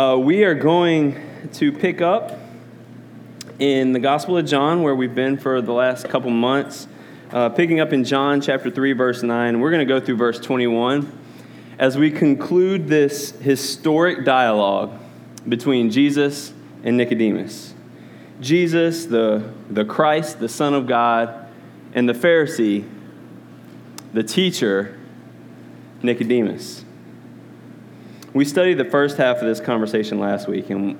Uh, we are going to pick up in the Gospel of John, where we've been for the last couple months. Uh, picking up in John chapter 3, verse 9. We're going to go through verse 21 as we conclude this historic dialogue between Jesus and Nicodemus. Jesus, the, the Christ, the Son of God, and the Pharisee, the teacher, Nicodemus. We studied the first half of this conversation last week, and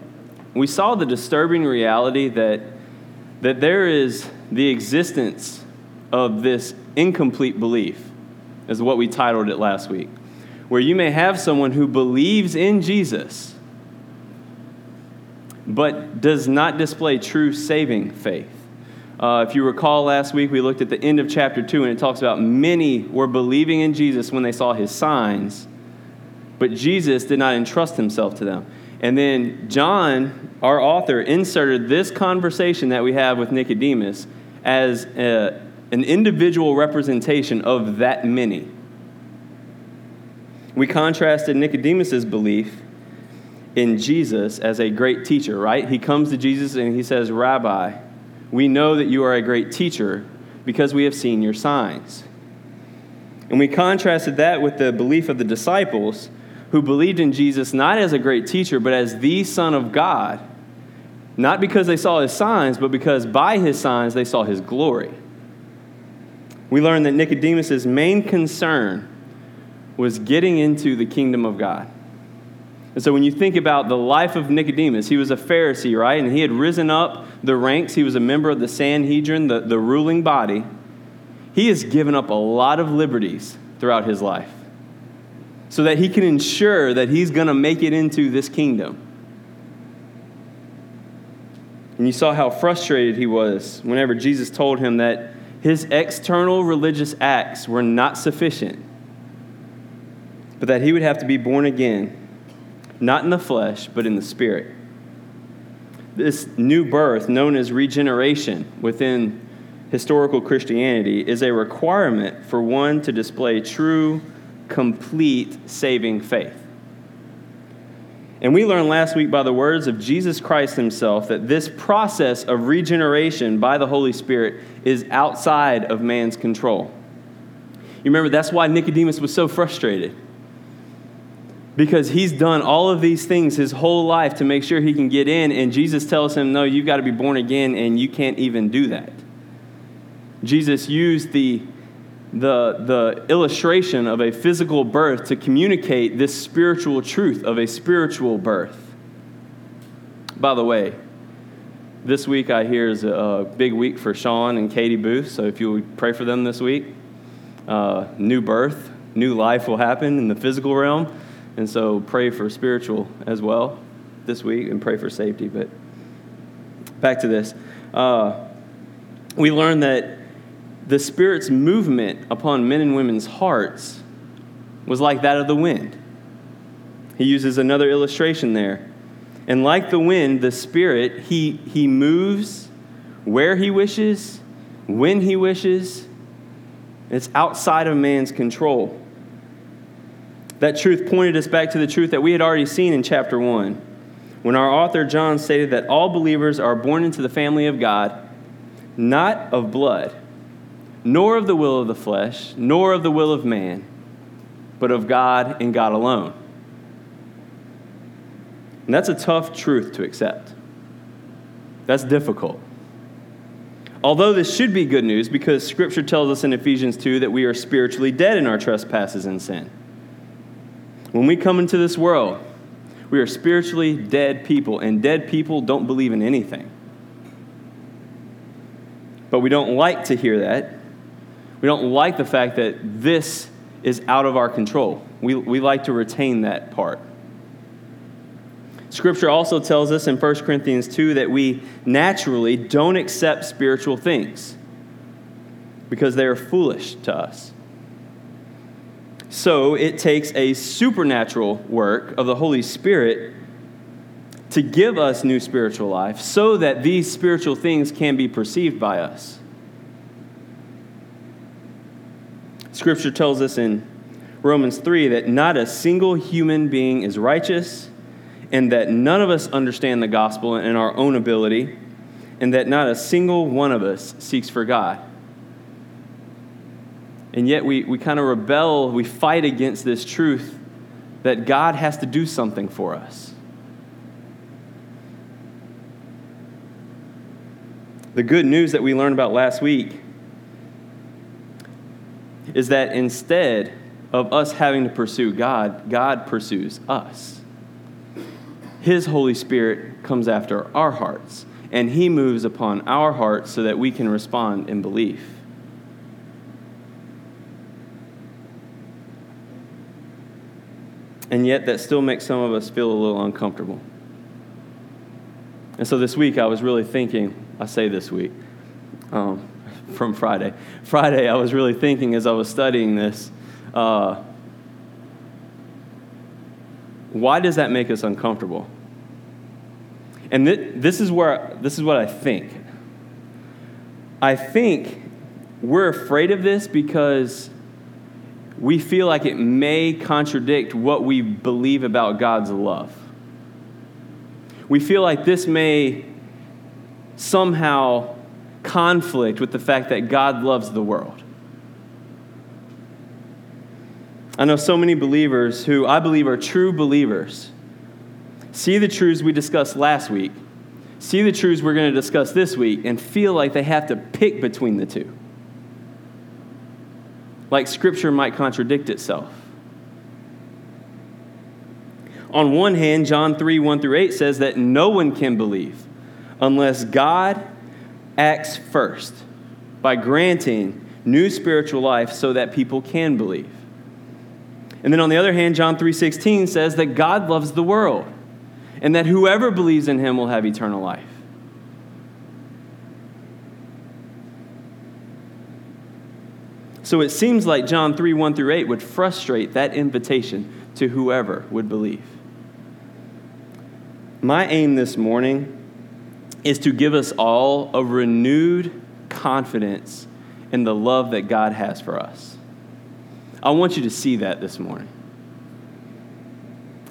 we saw the disturbing reality that, that there is the existence of this incomplete belief, is what we titled it last week, where you may have someone who believes in Jesus, but does not display true saving faith. Uh, if you recall last week, we looked at the end of chapter 2, and it talks about many were believing in Jesus when they saw his signs but Jesus did not entrust himself to them. And then John, our author, inserted this conversation that we have with Nicodemus as a, an individual representation of that many. We contrasted Nicodemus's belief in Jesus as a great teacher, right? He comes to Jesus and he says, Rabbi, we know that you are a great teacher because we have seen your signs. And we contrasted that with the belief of the disciples who believed in Jesus not as a great teacher, but as the Son of God, not because they saw his signs, but because by his signs they saw his glory. We learned that Nicodemus' main concern was getting into the kingdom of God. And so when you think about the life of Nicodemus, he was a Pharisee, right? And he had risen up the ranks. He was a member of the Sanhedrin, the, the ruling body. He has given up a lot of liberties throughout his life so that he can ensure that he's going to make it into this kingdom. And you saw how frustrated he was whenever Jesus told him that his external religious acts were not sufficient, but that he would have to be born again, not in the flesh, but in the spirit. This new birth, known as regeneration within historical Christianity, is a requirement for one to display true complete saving faith. And we learned last week by the words of Jesus Christ himself that this process of regeneration by the Holy Spirit is outside of man's control. You remember that's why Nicodemus was so frustrated. Because he's done all of these things his whole life to make sure he can get in, and Jesus tells him, No, you've got to be born again, and you can't even do that. Jesus used the the, the illustration of a physical birth to communicate this spiritual truth of a spiritual birth. By the way, this week I hear is a big week for Sean and Katie Booth, so if you would pray for them this week, uh, new birth, new life will happen in the physical realm, and so pray for spiritual as well this week and pray for safety. But back to this. Uh, we learned that the Spirit's movement upon men and women's hearts was like that of the wind. He uses another illustration there. And like the wind, the Spirit, he, he moves where he wishes, when he wishes. It's outside of man's control. That truth pointed us back to the truth that we had already seen in chapter 1, when our author John stated that all believers are born into the family of God, not of blood nor of the will of the flesh, nor of the will of man, but of God and God alone. And that's a tough truth to accept. That's difficult. Although this should be good news because Scripture tells us in Ephesians 2 that we are spiritually dead in our trespasses and sin. When we come into this world, we are spiritually dead people, and dead people don't believe in anything. But we don't like to hear that we don't like the fact that this is out of our control. We, we like to retain that part. Scripture also tells us in 1 Corinthians 2 that we naturally don't accept spiritual things because they are foolish to us. So it takes a supernatural work of the Holy Spirit to give us new spiritual life so that these spiritual things can be perceived by us. Scripture tells us in Romans 3 that not a single human being is righteous, and that none of us understand the gospel in our own ability, and that not a single one of us seeks for God. And yet we, we kind of rebel, we fight against this truth that God has to do something for us. The good news that we learned about last week is that instead of us having to pursue God, God pursues us. His Holy Spirit comes after our hearts, and He moves upon our hearts so that we can respond in belief. And yet, that still makes some of us feel a little uncomfortable. And so this week, I was really thinking, I say this week, um, from Friday. Friday, I was really thinking as I was studying this, uh, why does that make us uncomfortable? And th- this is where this is what I think. I think we're afraid of this because we feel like it may contradict what we believe about God's love. We feel like this may somehow conflict with the fact that God loves the world. I know so many believers who I believe are true believers see the truths we discussed last week, see the truths we're going to discuss this week, and feel like they have to pick between the two. Like Scripture might contradict itself. On one hand, John 3 1 through 8 says that no one can believe unless God acts first by granting new spiritual life so that people can believe. And then on the other hand, John 3:16 says that God loves the world and that whoever believes in him will have eternal life. So it seems like John 3 1 through 8 would frustrate that invitation to whoever would believe. My aim this morning is to give us all a renewed confidence in the love that God has for us. I want you to see that this morning.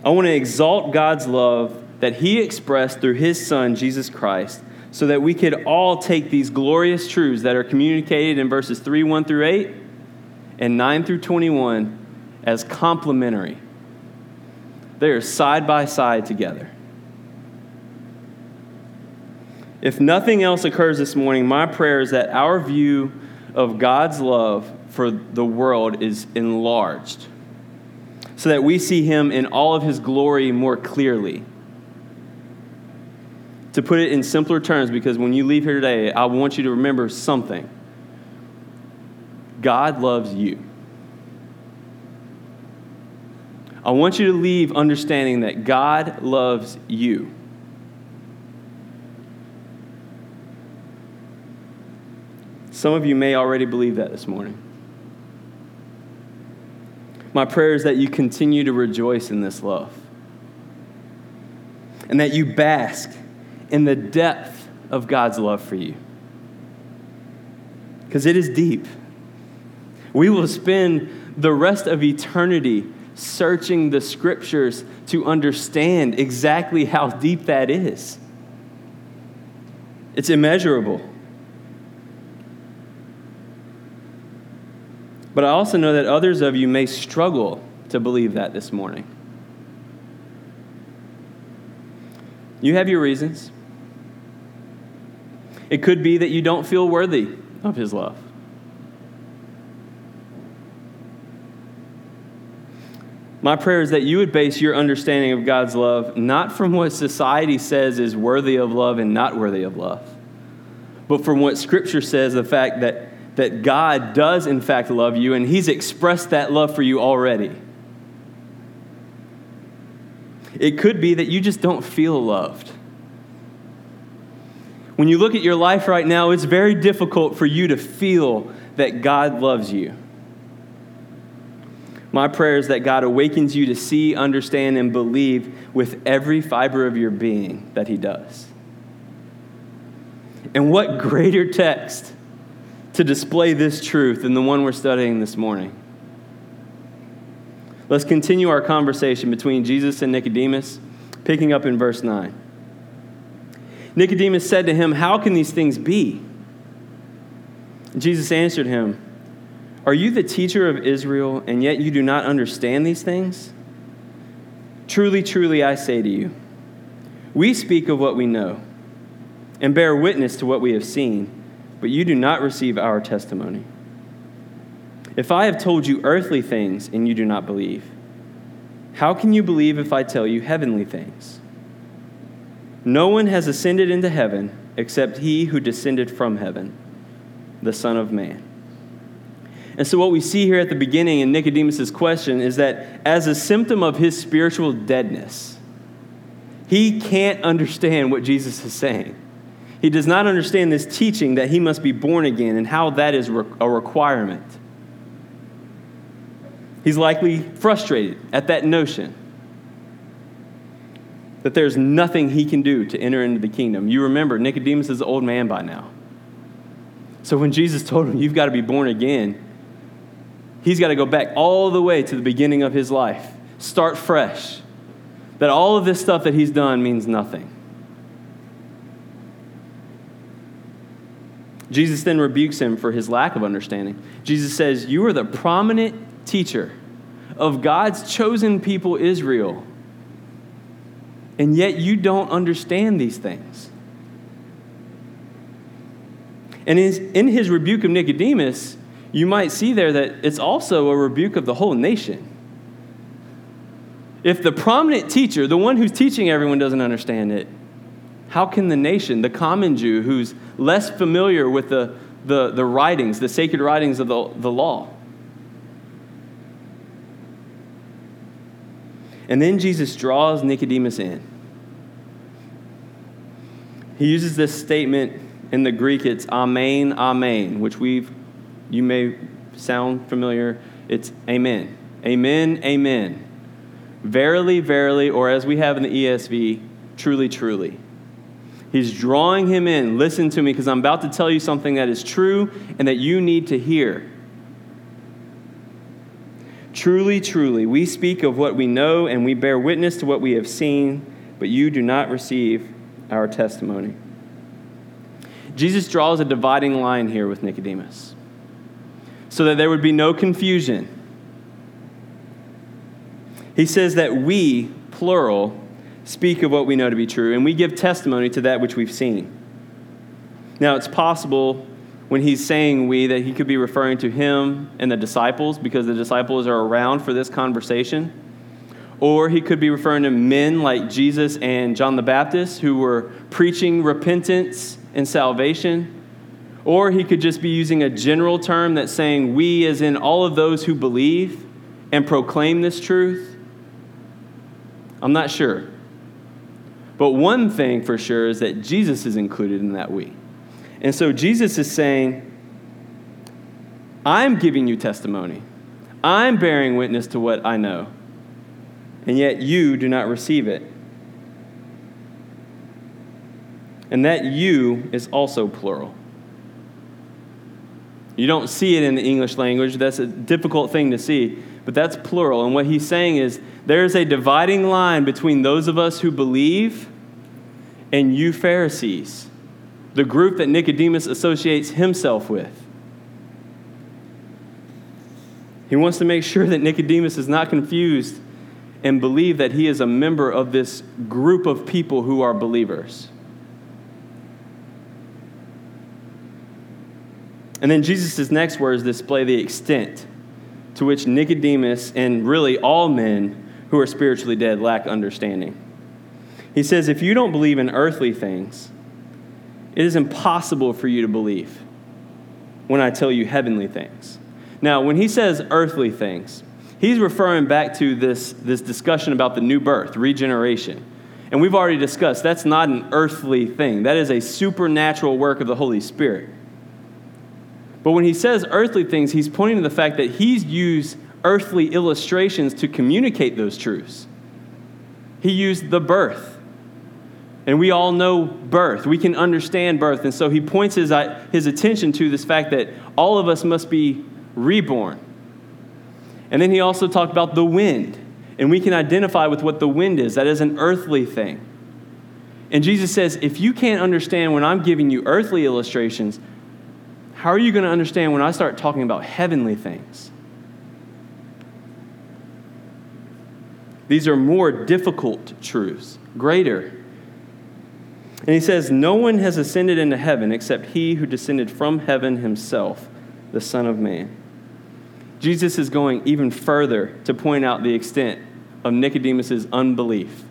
I want to exalt God's love that He expressed through His Son, Jesus Christ, so that we could all take these glorious truths that are communicated in verses 3 1 through 8 and 9 through 21 as complementary. They are side by side together. If nothing else occurs this morning, my prayer is that our view of God's love for the world is enlarged so that we see him in all of his glory more clearly. To put it in simpler terms, because when you leave here today, I want you to remember something God loves you. I want you to leave understanding that God loves you. Some of you may already believe that this morning. My prayer is that you continue to rejoice in this love and that you bask in the depth of God's love for you. Because it is deep. We will spend the rest of eternity searching the scriptures to understand exactly how deep that is. It's immeasurable. But I also know that others of you may struggle to believe that this morning. You have your reasons. It could be that you don't feel worthy of His love. My prayer is that you would base your understanding of God's love not from what society says is worthy of love and not worthy of love, but from what Scripture says the fact that that God does, in fact, love you, and He's expressed that love for you already. It could be that you just don't feel loved. When you look at your life right now, it's very difficult for you to feel that God loves you. My prayer is that God awakens you to see, understand, and believe with every fiber of your being that He does. And what greater text to display this truth than the one we're studying this morning. Let's continue our conversation between Jesus and Nicodemus, Picking up in verse 9. Nicodemus said to him, How can these things be? Jesus answered him, Are you the teacher of Israel, and yet you do not understand these things? Truly, truly, I say to you, we speak of what we know and bear witness to what we have seen, but you do not receive our testimony. If I have told you earthly things and you do not believe, how can you believe if I tell you heavenly things? No one has ascended into heaven except he who descended from heaven, the Son of Man. And so, what we see here at the beginning in Nicodemus' question is that as a symptom of his spiritual deadness, he can't understand what Jesus is saying. He does not understand this teaching that he must be born again and how that is a requirement. He's likely frustrated at that notion that there's nothing he can do to enter into the kingdom. You remember, Nicodemus is an old man by now. So when Jesus told him, You've got to be born again, he's got to go back all the way to the beginning of his life, start fresh. That all of this stuff that he's done means nothing. Jesus then rebukes him for his lack of understanding. Jesus says, You are the prominent teacher of God's chosen people, Israel and yet you don't understand these things. And in his rebuke of Nicodemus, you might see there that it's also a rebuke of the whole nation. If the prominent teacher, the one who's teaching everyone, doesn't understand it, how can the nation, the common Jew who's less familiar with the, the, the writings, the sacred writings of the, the law, And then Jesus draws Nicodemus in. He uses this statement in the Greek, it's amen, amen, which we've, you may sound familiar. It's amen. Amen, amen. Verily, verily, or as we have in the ESV, truly, truly. He's drawing him in. Listen to me because I'm about to tell you something that is true and that you need to hear. Truly, truly, we speak of what we know and we bear witness to what we have seen, but you do not receive our testimony. Jesus draws a dividing line here with Nicodemus so that there would be no confusion. He says that we, plural, speak of what we know to be true, and we give testimony to that which we've seen. Now, it's possible when he's saying we that he could be referring to him and the disciples because the disciples are around for this conversation. Or he could be referring to men like Jesus and John the Baptist who were preaching repentance and salvation. Or he could just be using a general term that's saying we, as in all of those who believe and proclaim this truth. I'm not sure. But one thing for sure is that Jesus is included in that we. And so Jesus is saying, I'm giving you testimony. I'm bearing witness to what I know. And yet you do not receive it. And that you is also plural. You don't see it in the English language. That's a difficult thing to see, but that's plural. And what he's saying is there's a dividing line between those of us who believe and you Pharisees the group that Nicodemus associates himself with. He wants to make sure that Nicodemus is not confused and believe that he is a member of this group of people who are believers. And then Jesus' next words display the extent to which Nicodemus and really all men who are spiritually dead lack understanding. He says, If you don't believe in earthly things, it is impossible for you to believe when I tell you heavenly things. Now, when he says earthly things, he's referring back to this, this discussion about the new birth, regeneration. And we've already discussed that's not an earthly thing, that is a supernatural work of the Holy Spirit. But when he says earthly things, he's pointing to the fact that he's used earthly illustrations to communicate those truths. He used the birth and we all know birth. We can understand birth. And so he points his, uh, his attention to this fact that all of us must be reborn. And then he also talked about the wind and we can identify with what the wind is. That is an earthly thing. And Jesus says, if you can't understand when I'm giving you earthly illustrations, how are you going to understand when I start talking about heavenly things? These are more difficult truths, greater. And he says, No one has ascended into heaven except he who descended from heaven himself, the Son of Man. Jesus is going even further to point out the extent of Nicodemus' unbelief.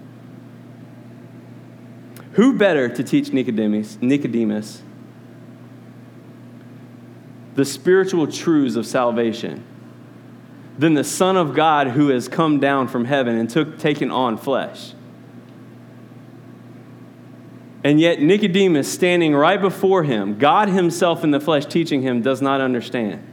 Who better to teach Nicodemus, Nicodemus the spiritual truths of salvation than the Son of God who has come down from heaven and took, taken on flesh? And yet, Nicodemus, standing right before him, God Himself in the flesh teaching him, does not understand.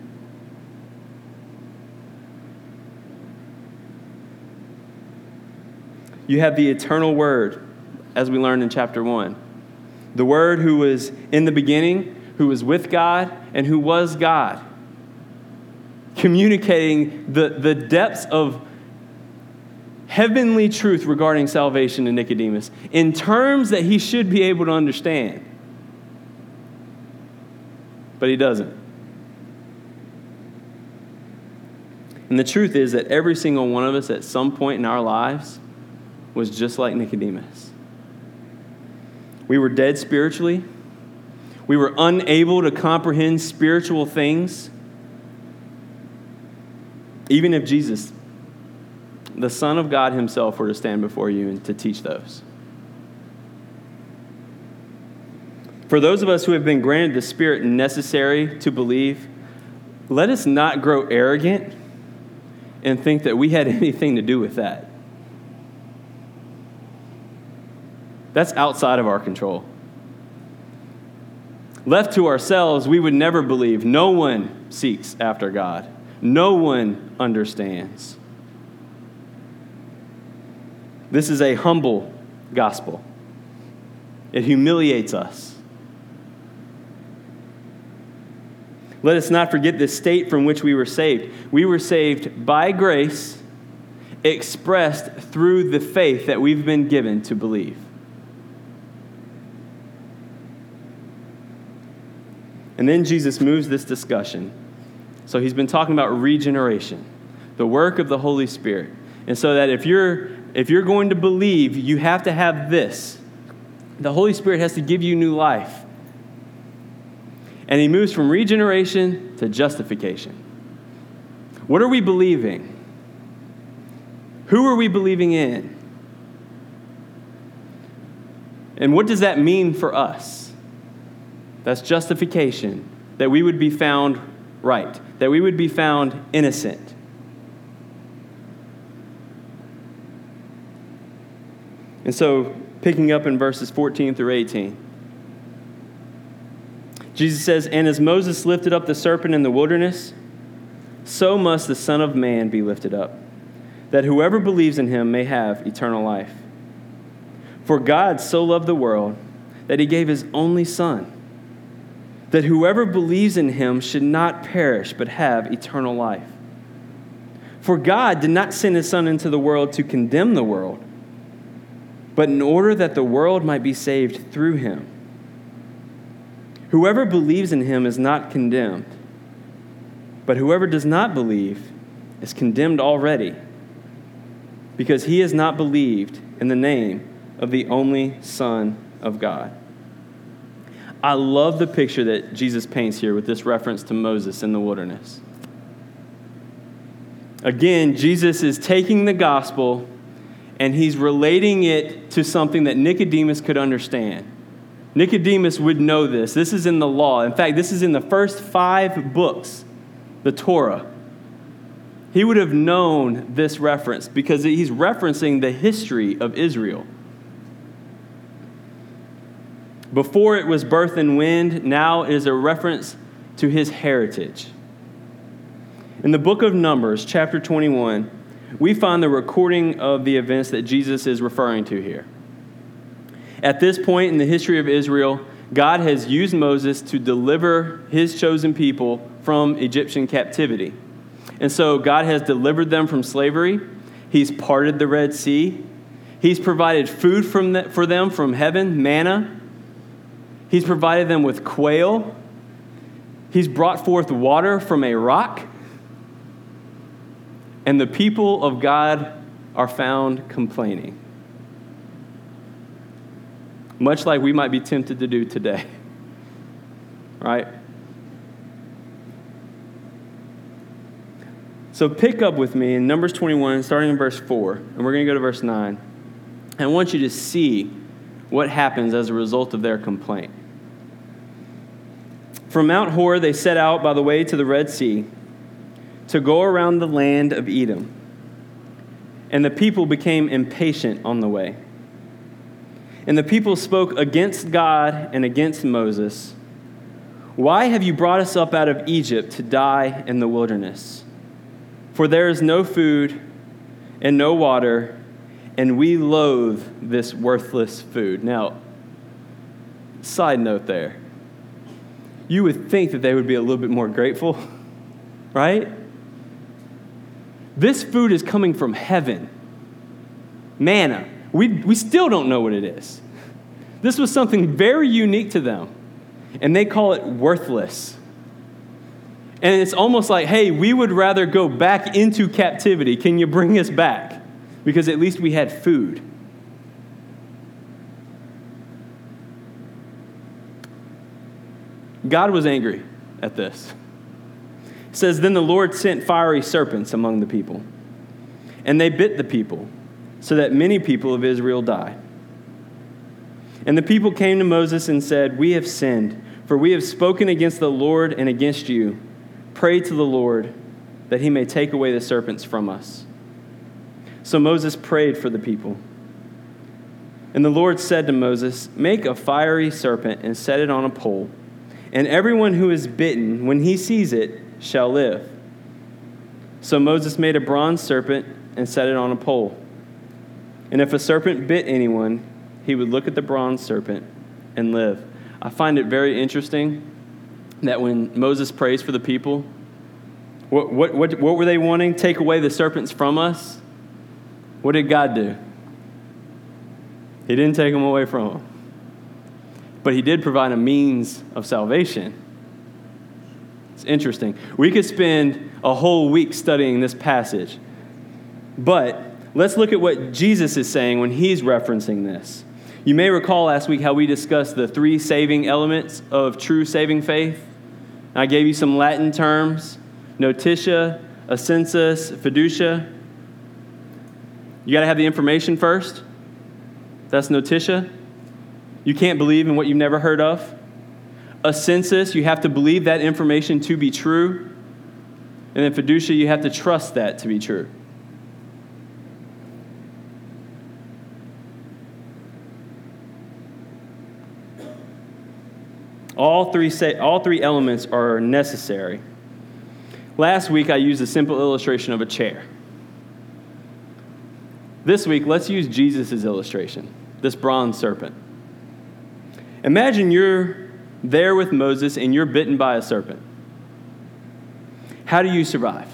You have the eternal Word, as we learned in chapter 1. The Word who was in the beginning, who was with God, and who was God. Communicating the, the depths of heavenly truth regarding salvation to Nicodemus in terms that he should be able to understand. But he doesn't. And the truth is that every single one of us at some point in our lives was just like Nicodemus. We were dead spiritually. We were unable to comprehend spiritual things. Even if Jesus, the Son of God Himself, were to stand before you and to teach those. For those of us who have been granted the Spirit necessary to believe, let us not grow arrogant and think that we had anything to do with that. That's outside of our control. Left to ourselves, we would never believe. No one seeks after God, no one understands. This is a humble gospel, it humiliates us. Let us not forget the state from which we were saved. We were saved by grace, expressed through the faith that we've been given to believe. And then Jesus moves this discussion. So he's been talking about regeneration, the work of the Holy Spirit. And so that if you're if you're going to believe, you have to have this. The Holy Spirit has to give you new life. And he moves from regeneration to justification. What are we believing? Who are we believing in? And what does that mean for us? That's justification, that we would be found right, that we would be found innocent. And so, picking up in verses 14 through 18, Jesus says, And as Moses lifted up the serpent in the wilderness, so must the Son of Man be lifted up, that whoever believes in him may have eternal life. For God so loved the world that he gave his only Son that whoever believes in him should not perish, but have eternal life. For God did not send his Son into the world to condemn the world, but in order that the world might be saved through him. Whoever believes in him is not condemned, but whoever does not believe is condemned already, because he has not believed in the name of the only Son of God. I love the picture that Jesus paints here with this reference to Moses in the wilderness. Again, Jesus is taking the gospel and he's relating it to something that Nicodemus could understand. Nicodemus would know this. This is in the law. In fact, this is in the first five books, the Torah. He would have known this reference because he's referencing the history of Israel. Before it was birth and wind, now it is a reference to his heritage. In the book of Numbers, chapter 21, we find the recording of the events that Jesus is referring to here. At this point in the history of Israel, God has used Moses to deliver his chosen people from Egyptian captivity. And so God has delivered them from slavery. He's parted the Red Sea. He's provided food from the, for them from heaven, manna. He's provided them with quail. He's brought forth water from a rock. And the people of God are found complaining. Much like we might be tempted to do today. Right? So pick up with me in Numbers 21, starting in verse 4, and we're going to go to verse 9. And I want you to see what happens as a result of their complaint. From Mount Hor, they set out by the way to the Red Sea to go around the land of Edom. And the people became impatient on the way. And the people spoke against God and against Moses. Why have you brought us up out of Egypt to die in the wilderness? For there is no food and no water, and we loathe this worthless food. Now, side note there. You would think that they would be a little bit more grateful, right? This food is coming from heaven manna. We, we still don't know what it is. This was something very unique to them, and they call it worthless. And it's almost like, hey, we would rather go back into captivity. Can you bring us back? Because at least we had food. God was angry at this. Says, Then the Lord sent fiery serpents among the people, and they bit the people, so that many people of Israel died. And the people came to Moses and said, We have sinned, for we have spoken against the Lord and against you. Pray to the Lord that he may take away the serpents from us. So Moses prayed for the people. And the Lord said to Moses, Make a fiery serpent and set it on a pole, and everyone who is bitten, when he sees it, shall live. So Moses made a bronze serpent and set it on a pole. And if a serpent bit anyone, he would look at the bronze serpent and live. I find it very interesting that when Moses prays for the people, what, what, what, what were they wanting? Take away the serpents from us? What did God do? He didn't take them away from them. But He did provide a means of salvation. It's interesting. We could spend a whole week studying this passage. But let's look at what Jesus is saying when He's referencing this. You may recall last week how we discussed the three saving elements of true saving faith. I gave you some Latin terms notitia, assensus, fiducia. You got to have the information first. That's notitia. You can't believe in what you've never heard of. Assensus, you have to believe that information to be true. And then fiducia, you have to trust that to be true. All three, say, all three elements are necessary. Last week, I used a simple illustration of a chair. This week, let's use Jesus' illustration this bronze serpent. Imagine you're there with Moses and you're bitten by a serpent. How do you survive?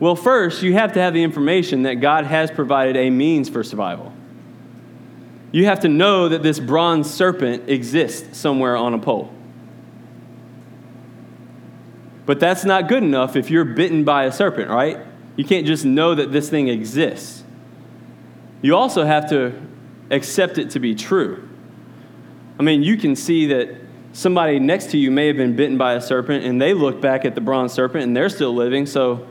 Well, first, you have to have the information that God has provided a means for survival you have to know that this bronze serpent exists somewhere on a pole. But that's not good enough if you're bitten by a serpent, right? You can't just know that this thing exists. You also have to accept it to be true. I mean, you can see that somebody next to you may have been bitten by a serpent and they look back at the bronze serpent and they're still living, so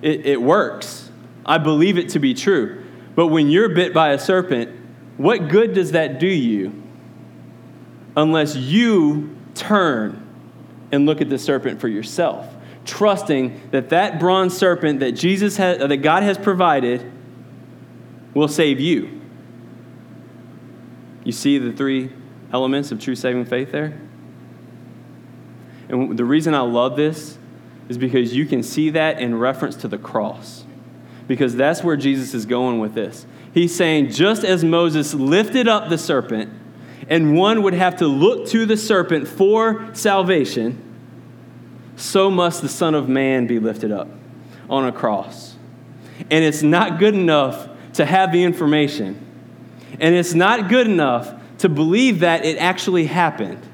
it, it works. I believe it to be true. But when you're bit by a serpent, what good does that do you unless you turn and look at the serpent for yourself, trusting that that bronze serpent that Jesus has, that God has provided will save you? You see the three elements of true saving faith there? And the reason I love this is because you can see that in reference to the cross. Because that's where Jesus is going with this. He's saying, just as Moses lifted up the serpent, and one would have to look to the serpent for salvation, so must the Son of Man be lifted up on a cross. and it's not good enough to have the information. And it's not good enough to believe that it actually happened.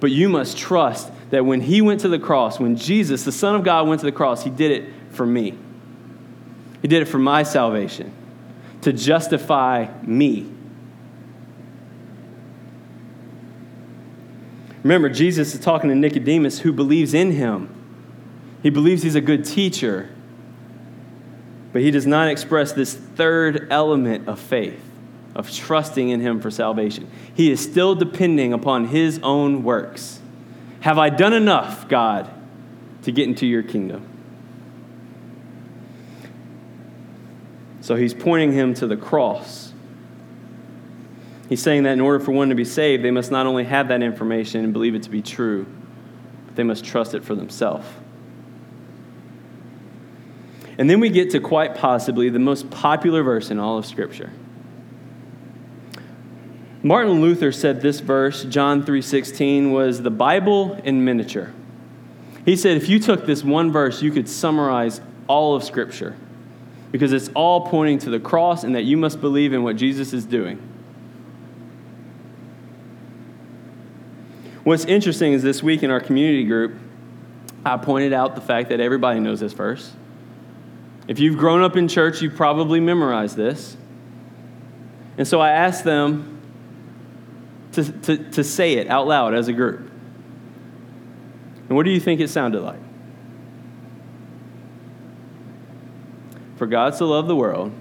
But you must trust that when he went to the cross, when Jesus, the Son of God, went to the cross, he did it for me. He did it for my salvation, to justify me. Remember, Jesus is talking to Nicodemus who believes in him. He believes he's a good teacher, but he does not express this third element of faith, of trusting in him for salvation. He is still depending upon his own works. Have I done enough, God, to get into your kingdom? So he's pointing him to the cross. He's saying that in order for one to be saved, they must not only have that information and believe it to be true, but they must trust it for themselves. And then we get to quite possibly the most popular verse in all of Scripture. Martin Luther said this verse, John 3:16, was the Bible in miniature. He said if you took this one verse, you could summarize all of Scripture because it's all pointing to the cross and that you must believe in what Jesus is doing. What's interesting is this week in our community group, I pointed out the fact that everybody knows this verse. If you've grown up in church, you've probably memorized this. And so I asked them to, to, to say it out loud as a group. And what do you think it sounded like? For God so loved the world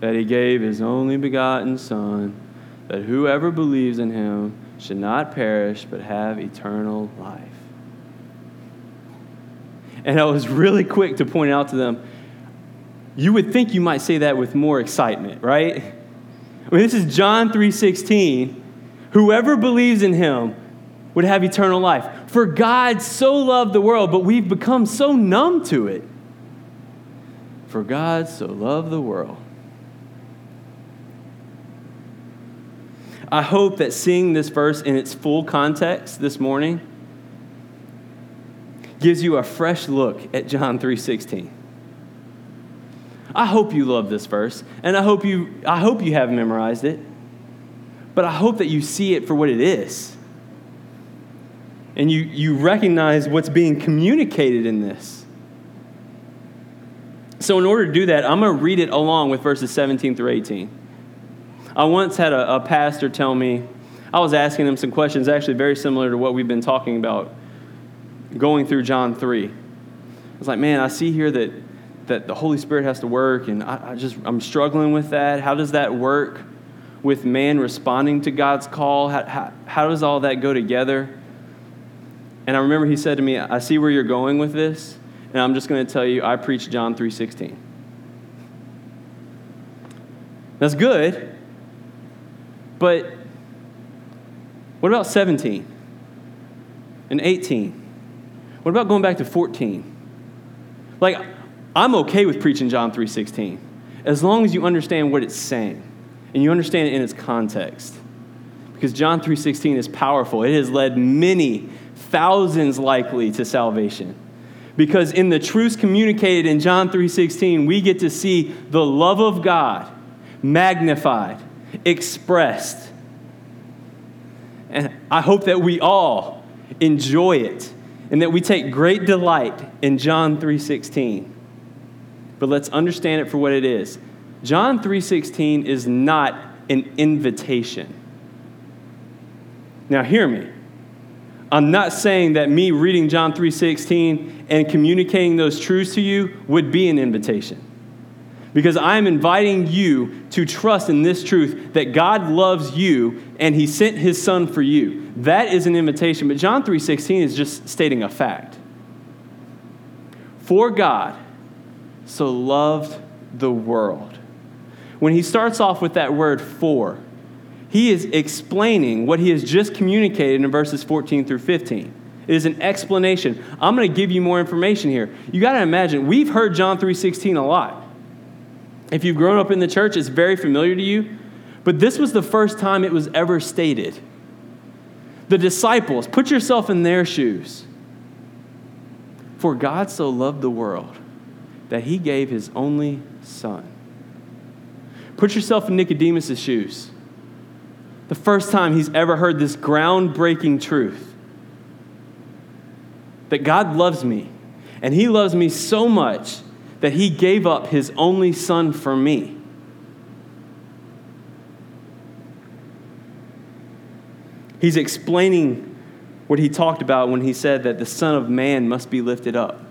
that he gave his only begotten Son, that whoever believes in him should not perish but have eternal life. And I was really quick to point out to them you would think you might say that with more excitement, right? I mean, this is John 3:16. Whoever believes in him would have eternal life. For God so loved the world, but we've become so numb to it. For God so loved the world. I hope that seeing this verse in its full context this morning gives you a fresh look at John 3:16. I hope you love this verse, and I hope you, I hope you have memorized it, but I hope that you see it for what it is. And you, you recognize what's being communicated in this. So, in order to do that, I'm going to read it along with verses 17 through 18. I once had a, a pastor tell me, I was asking him some questions, actually very similar to what we've been talking about going through John 3. I was like, man, I see here that that the Holy Spirit has to work, and I, I just I'm struggling with that. How does that work with man responding to God's call? How, how, how does all that go together? And I remember he said to me, I see where you're going with this, and I'm just going to tell you, I preach John 3.16. That's good, but what about 17 and 18? What about going back to 14? Like, I'm okay with preaching John 3:16 as long as you understand what it's saying and you understand it in its context. Because John 3:16 is powerful. It has led many thousands likely to salvation. Because in the truths communicated in John 3:16, we get to see the love of God magnified, expressed. And I hope that we all enjoy it and that we take great delight in John 3:16 but let's understand it for what it is. John 3:16 is not an invitation. Now hear me. I'm not saying that me reading John 3:16 and communicating those truths to you would be an invitation. Because I am inviting you to trust in this truth that God loves you and he sent his son for you. That is an invitation, but John 3:16 is just stating a fact. For God so loved the world. When he starts off with that word for, he is explaining what he has just communicated in verses 14 through 15. It is an explanation. I'm going to give you more information here. You got to imagine, we've heard John 3:16 a lot. If you've grown up in the church, it's very familiar to you, but this was the first time it was ever stated. The disciples, put yourself in their shoes. For God so loved the world that he gave his only son. Put yourself in Nicodemus' shoes. The first time he's ever heard this groundbreaking truth that God loves me, and he loves me so much that he gave up his only son for me. He's explaining what he talked about when he said that the Son of Man must be lifted up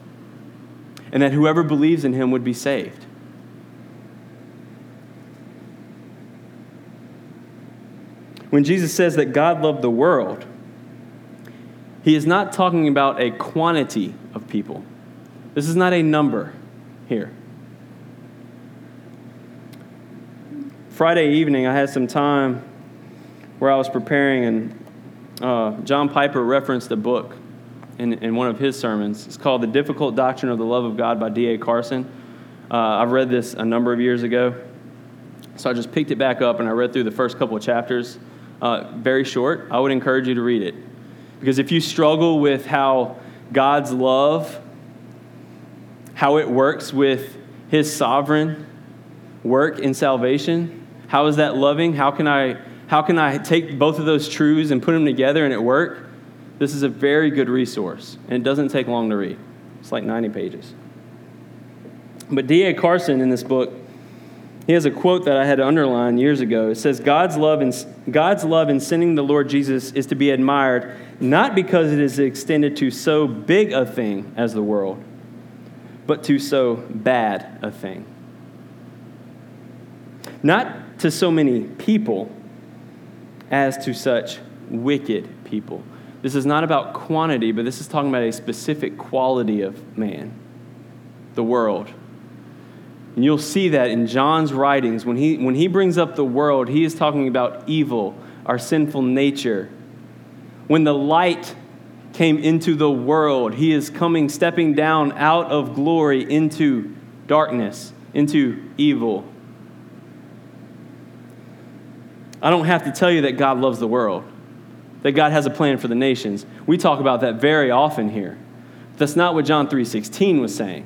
and that whoever believes in him would be saved. When Jesus says that God loved the world, he is not talking about a quantity of people. This is not a number here. Friday evening, I had some time where I was preparing, and uh, John Piper referenced a book in, in one of his sermons. It's called The Difficult Doctrine of the Love of God by D.A. Carson. Uh, I've read this a number of years ago. So I just picked it back up and I read through the first couple of chapters. Uh, very short. I would encourage you to read it. Because if you struggle with how God's love, how it works with his sovereign work in salvation, how is that loving? How can I how can I take both of those truths and put them together and it work? This is a very good resource, and it doesn't take long to read. It's like 90 pages. But D.A. Carson in this book, he has a quote that I had to underline years ago. It says, God's love, in, God's love in sending the Lord Jesus is to be admired not because it is extended to so big a thing as the world, but to so bad a thing. Not to so many people, as to such wicked people. This is not about quantity, but this is talking about a specific quality of man, the world. And you'll see that in John's writings. When he, when he brings up the world, he is talking about evil, our sinful nature. When the light came into the world, he is coming, stepping down out of glory into darkness, into evil. I don't have to tell you that God loves the world, that God has a plan for the nations. We talk about that very often here. That's not what John 3:16 was saying.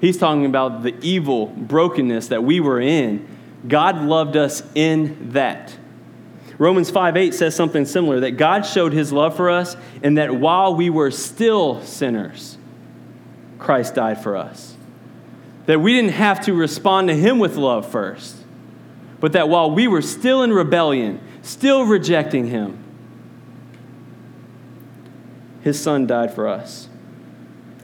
He's talking about the evil brokenness that we were in. God loved us in that. Romans 5 8 says something similar that God showed his love for us, and that while we were still sinners, Christ died for us. That we didn't have to respond to him with love first but that while we were still in rebellion, still rejecting him, his son died for us.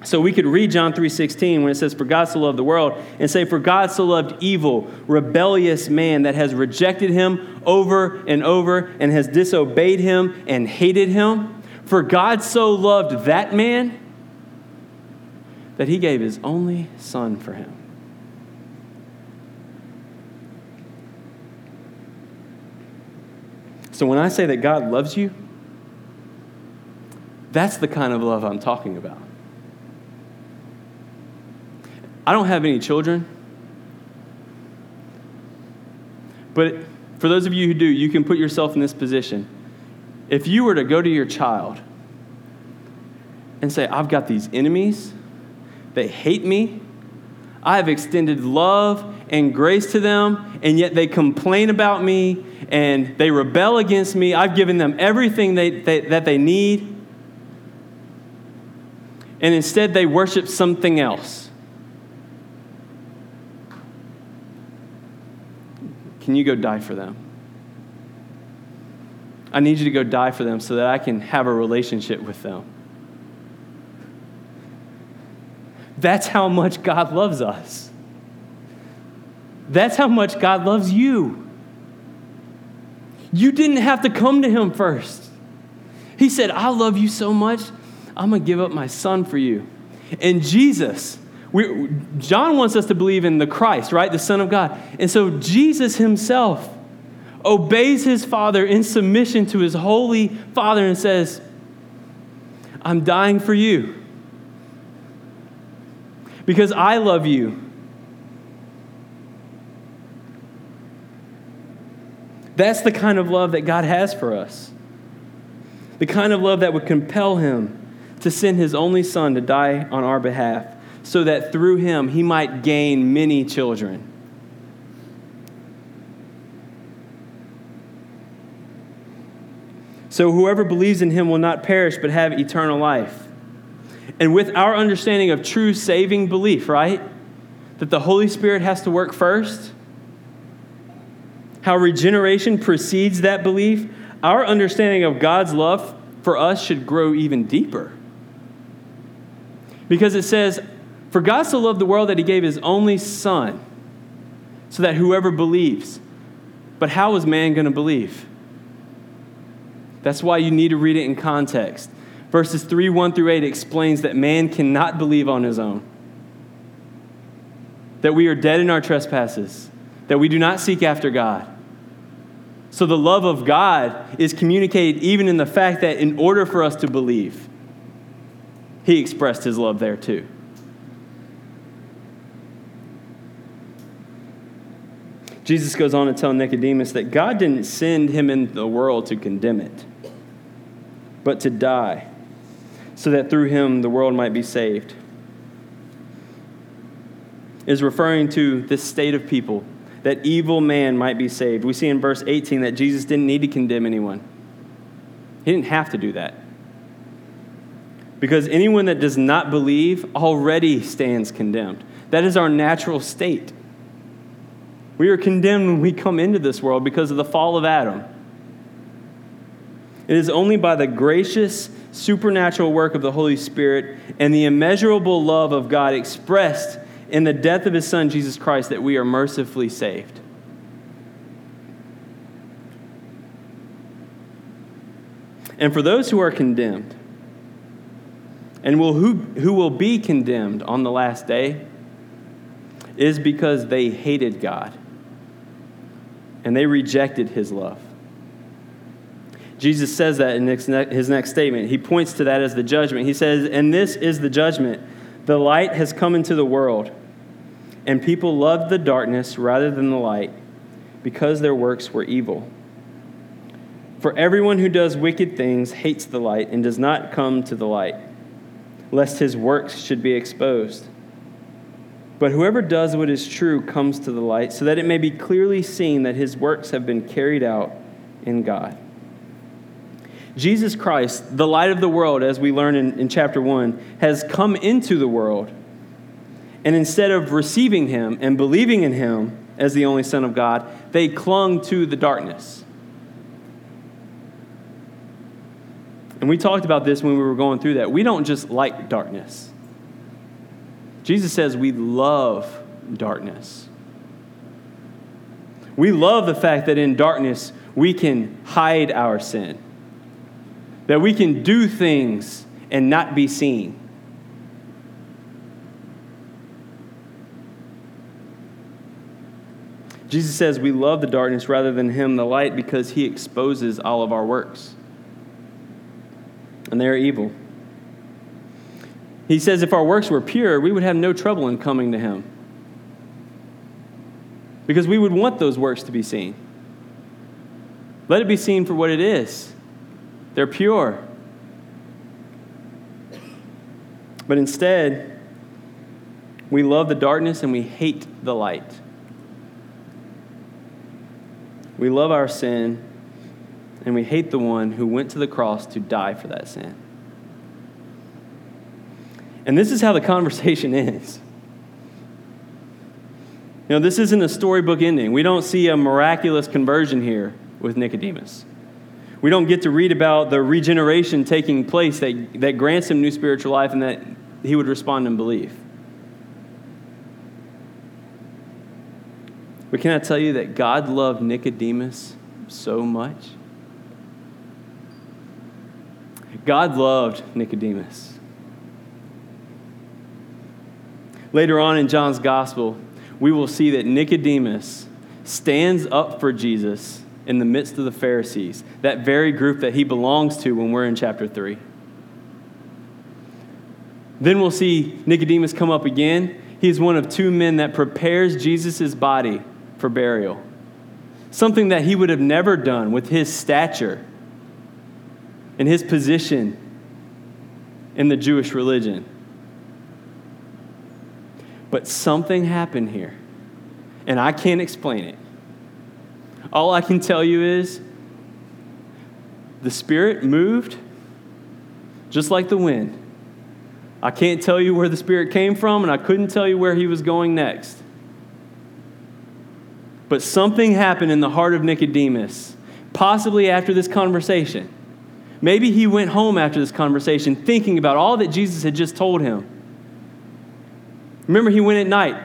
So we could read John 3:16 when it says for God so loved the world and say for God so loved evil, rebellious man that has rejected him over and over and has disobeyed him and hated him. For God so loved that man that he gave his only son for him. So when I say that God loves you, that's the kind of love I'm talking about. I don't have any children. But for those of you who do, you can put yourself in this position. If you were to go to your child and say, I've got these enemies, they hate me, I have extended love and grace to them, and yet they complain about me and they rebel against me. I've given them everything they, they, that they need, and instead they worship something else. Can you go die for them? I need you to go die for them so that I can have a relationship with them. That's how much God loves us. That's how much God loves you. You didn't have to come to Him first. He said, I love you so much, I'm going to give up my son for you. And Jesus, we, John wants us to believe in the Christ, right? The Son of God. And so Jesus Himself obeys His Father in submission to His holy Father and says, I'm dying for you because I love you. That's the kind of love that God has for us. The kind of love that would compel him to send his only son to die on our behalf so that through him he might gain many children. So whoever believes in him will not perish but have eternal life. And with our understanding of true saving belief, right? That the Holy Spirit has to work first, how regeneration precedes that belief, our understanding of God's love for us should grow even deeper. Because it says, For God so loved the world that he gave his only Son, so that whoever believes. But how is man going to believe? That's why you need to read it in context. Verses 3 1 through 8 explains that man cannot believe on his own, that we are dead in our trespasses, that we do not seek after God. So the love of God is communicated even in the fact that in order for us to believe, he expressed his love there too. Jesus goes on to tell Nicodemus that God didn't send him into the world to condemn it but to die, so that through him the world might be saved. Is referring to this state of people, that evil man might be saved. We see in verse 18 that Jesus didn't need to condemn anyone, he didn't have to do that. Because anyone that does not believe already stands condemned. That is our natural state. We are condemned when we come into this world because of the fall of Adam. It is only by the gracious, supernatural work of the Holy Spirit and the immeasurable love of God expressed in the death of his Son, Jesus Christ, that we are mercifully saved. And for those who are condemned, and will, who, who will be condemned on the last day, is because they hated God and they rejected his love. Jesus says that in his next statement. He points to that as the judgment. He says, And this is the judgment. The light has come into the world, and people loved the darkness rather than the light because their works were evil. For everyone who does wicked things hates the light and does not come to the light, lest his works should be exposed. But whoever does what is true comes to the light, so that it may be clearly seen that his works have been carried out in God. Jesus Christ, the light of the world, as we learn in, in chapter 1, has come into the world. And instead of receiving him and believing in him as the only Son of God, they clung to the darkness. And we talked about this when we were going through that. We don't just like darkness. Jesus says we love darkness. We love the fact that in darkness we can hide our sin that we can do things and not be seen. Jesus says we love the darkness rather than him, the light, because he exposes all of our works. And they are evil. He says if our works were pure, we would have no trouble in coming to him. Because we would want those works to be seen. Let it be seen for what it is. They're pure. But instead, we love the darkness and we hate the light. We love our sin and we hate the one who went to the cross to die for that sin. And this is how the conversation ends. You know, this isn't a storybook ending. We don't see a miraculous conversion here with Nicodemus. We don't get to read about the regeneration taking place that, that grants him new spiritual life and that he would respond and believe. But can I tell you that God loved Nicodemus so much? God loved Nicodemus. Later on in John's gospel, we will see that Nicodemus stands up for Jesus in the midst of the Pharisees, that very group that he belongs to when we're in chapter 3. Then we'll see Nicodemus come up again. He's one of two men that prepares Jesus' body for burial. Something that he would have never done with his stature and his position in the Jewish religion. But something happened here, and I can't explain it. All I can tell you is the Spirit moved just like the wind. I can't tell you where the Spirit came from, and I couldn't tell you where he was going next. But something happened in the heart of Nicodemus, possibly after this conversation. Maybe he went home after this conversation thinking about all that Jesus had just told him. Remember, he went at night.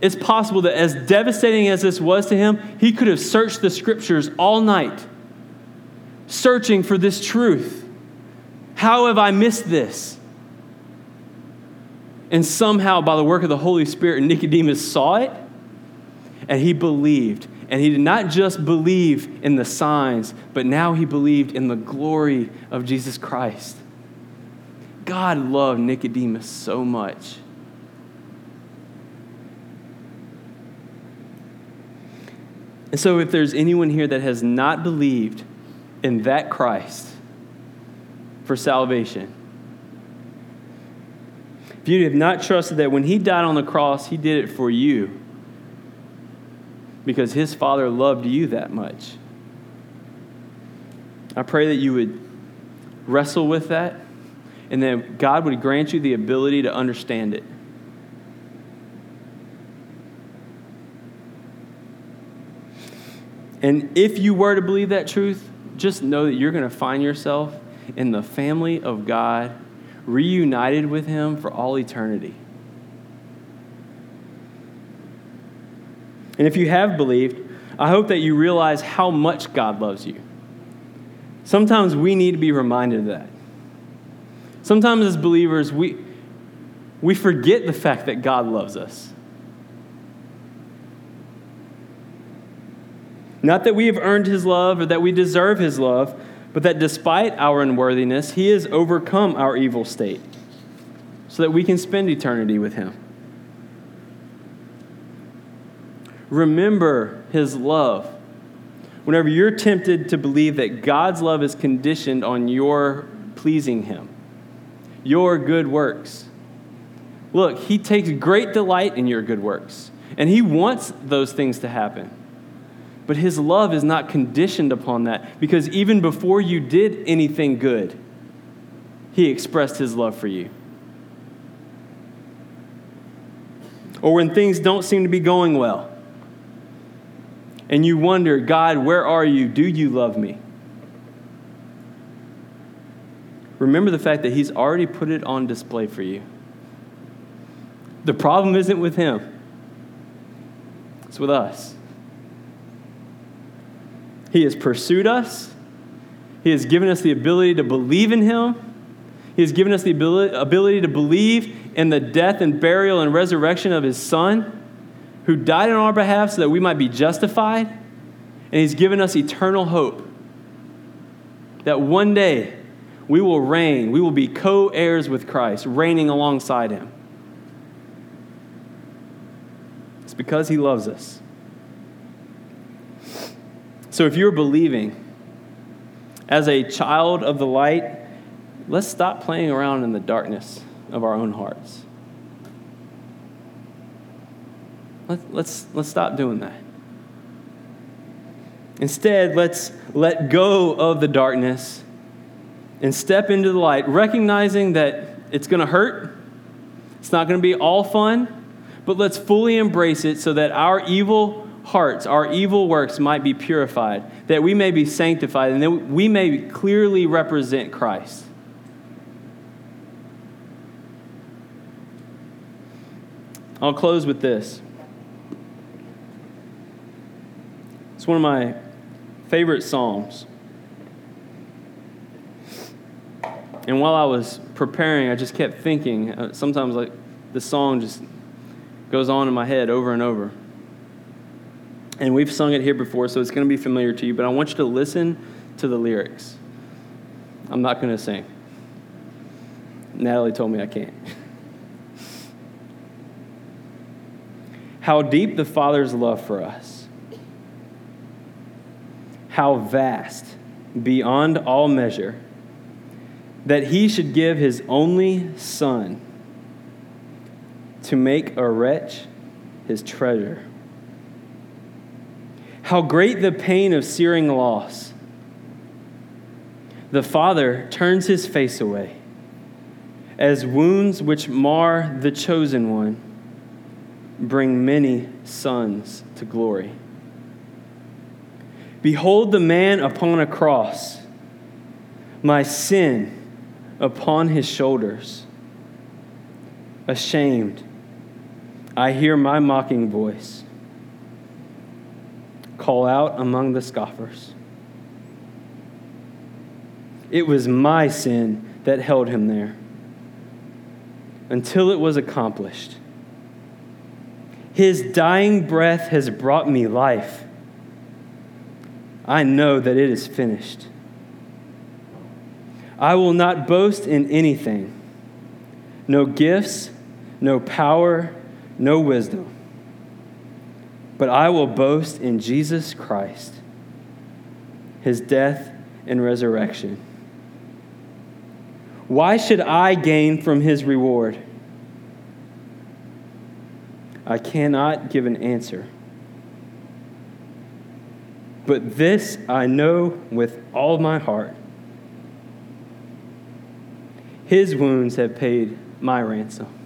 It's possible that, as devastating as this was to him, he could have searched the scriptures all night, searching for this truth. How have I missed this? And somehow, by the work of the Holy Spirit, Nicodemus saw it and he believed. And he did not just believe in the signs, but now he believed in the glory of Jesus Christ. God loved Nicodemus so much. And so, if there's anyone here that has not believed in that Christ for salvation, if you have not trusted that when he died on the cross, he did it for you because his father loved you that much. I pray that you would wrestle with that and that God would grant you the ability to understand it. And if you were to believe that truth, just know that you're going to find yourself in the family of God, reunited with Him for all eternity. And if you have believed, I hope that you realize how much God loves you. Sometimes we need to be reminded of that. Sometimes as believers, we, we forget the fact that God loves us. Not that we have earned his love or that we deserve his love, but that despite our unworthiness, he has overcome our evil state so that we can spend eternity with him. Remember his love. Whenever you're tempted to believe that God's love is conditioned on your pleasing him, your good works. Look, he takes great delight in your good works, and he wants those things to happen. But his love is not conditioned upon that because even before you did anything good, he expressed his love for you. Or when things don't seem to be going well, and you wonder, God, where are you? Do you love me? Remember the fact that he's already put it on display for you. The problem isn't with him, it's with us. He has pursued us. He has given us the ability to believe in Him. He has given us the ability to believe in the death and burial and resurrection of His Son, who died on our behalf so that we might be justified. And He's given us eternal hope that one day we will reign, we will be co heirs with Christ, reigning alongside Him. It's because He loves us. So if you're believing as a child of the light, let's stop playing around in the darkness of our own hearts. Let, let's, let's stop doing that. Instead, let's let go of the darkness and step into the light, recognizing that it's going to hurt. It's not going to be all fun, but let's fully embrace it so that our evil hearts, our evil works might be purified, that we may be sanctified, and that we may clearly represent Christ. I'll close with this. It's one of my favorite Psalms. And while I was preparing, I just kept thinking. Uh, sometimes, like, the song just goes on in my head over and over. And we've sung it here before, so it's going to be familiar to you, but I want you to listen to the lyrics. I'm not going to sing. Natalie told me I can't. How deep the Father's love for us. How vast, beyond all measure, that He should give His only Son to make a wretch his treasure. How great the pain of searing loss! The father turns his face away as wounds which mar the chosen one bring many sons to glory. Behold the man upon a cross, my sin upon his shoulders. Ashamed, I hear my mocking voice call out among the scoffers. It was my sin that held him there until it was accomplished. His dying breath has brought me life. I know that it is finished. I will not boast in anything no gifts, no power, no wisdom. But I will boast in Jesus Christ, his death and resurrection. Why should I gain from his reward? I cannot give an answer. But this I know with all my heart his wounds have paid my ransom.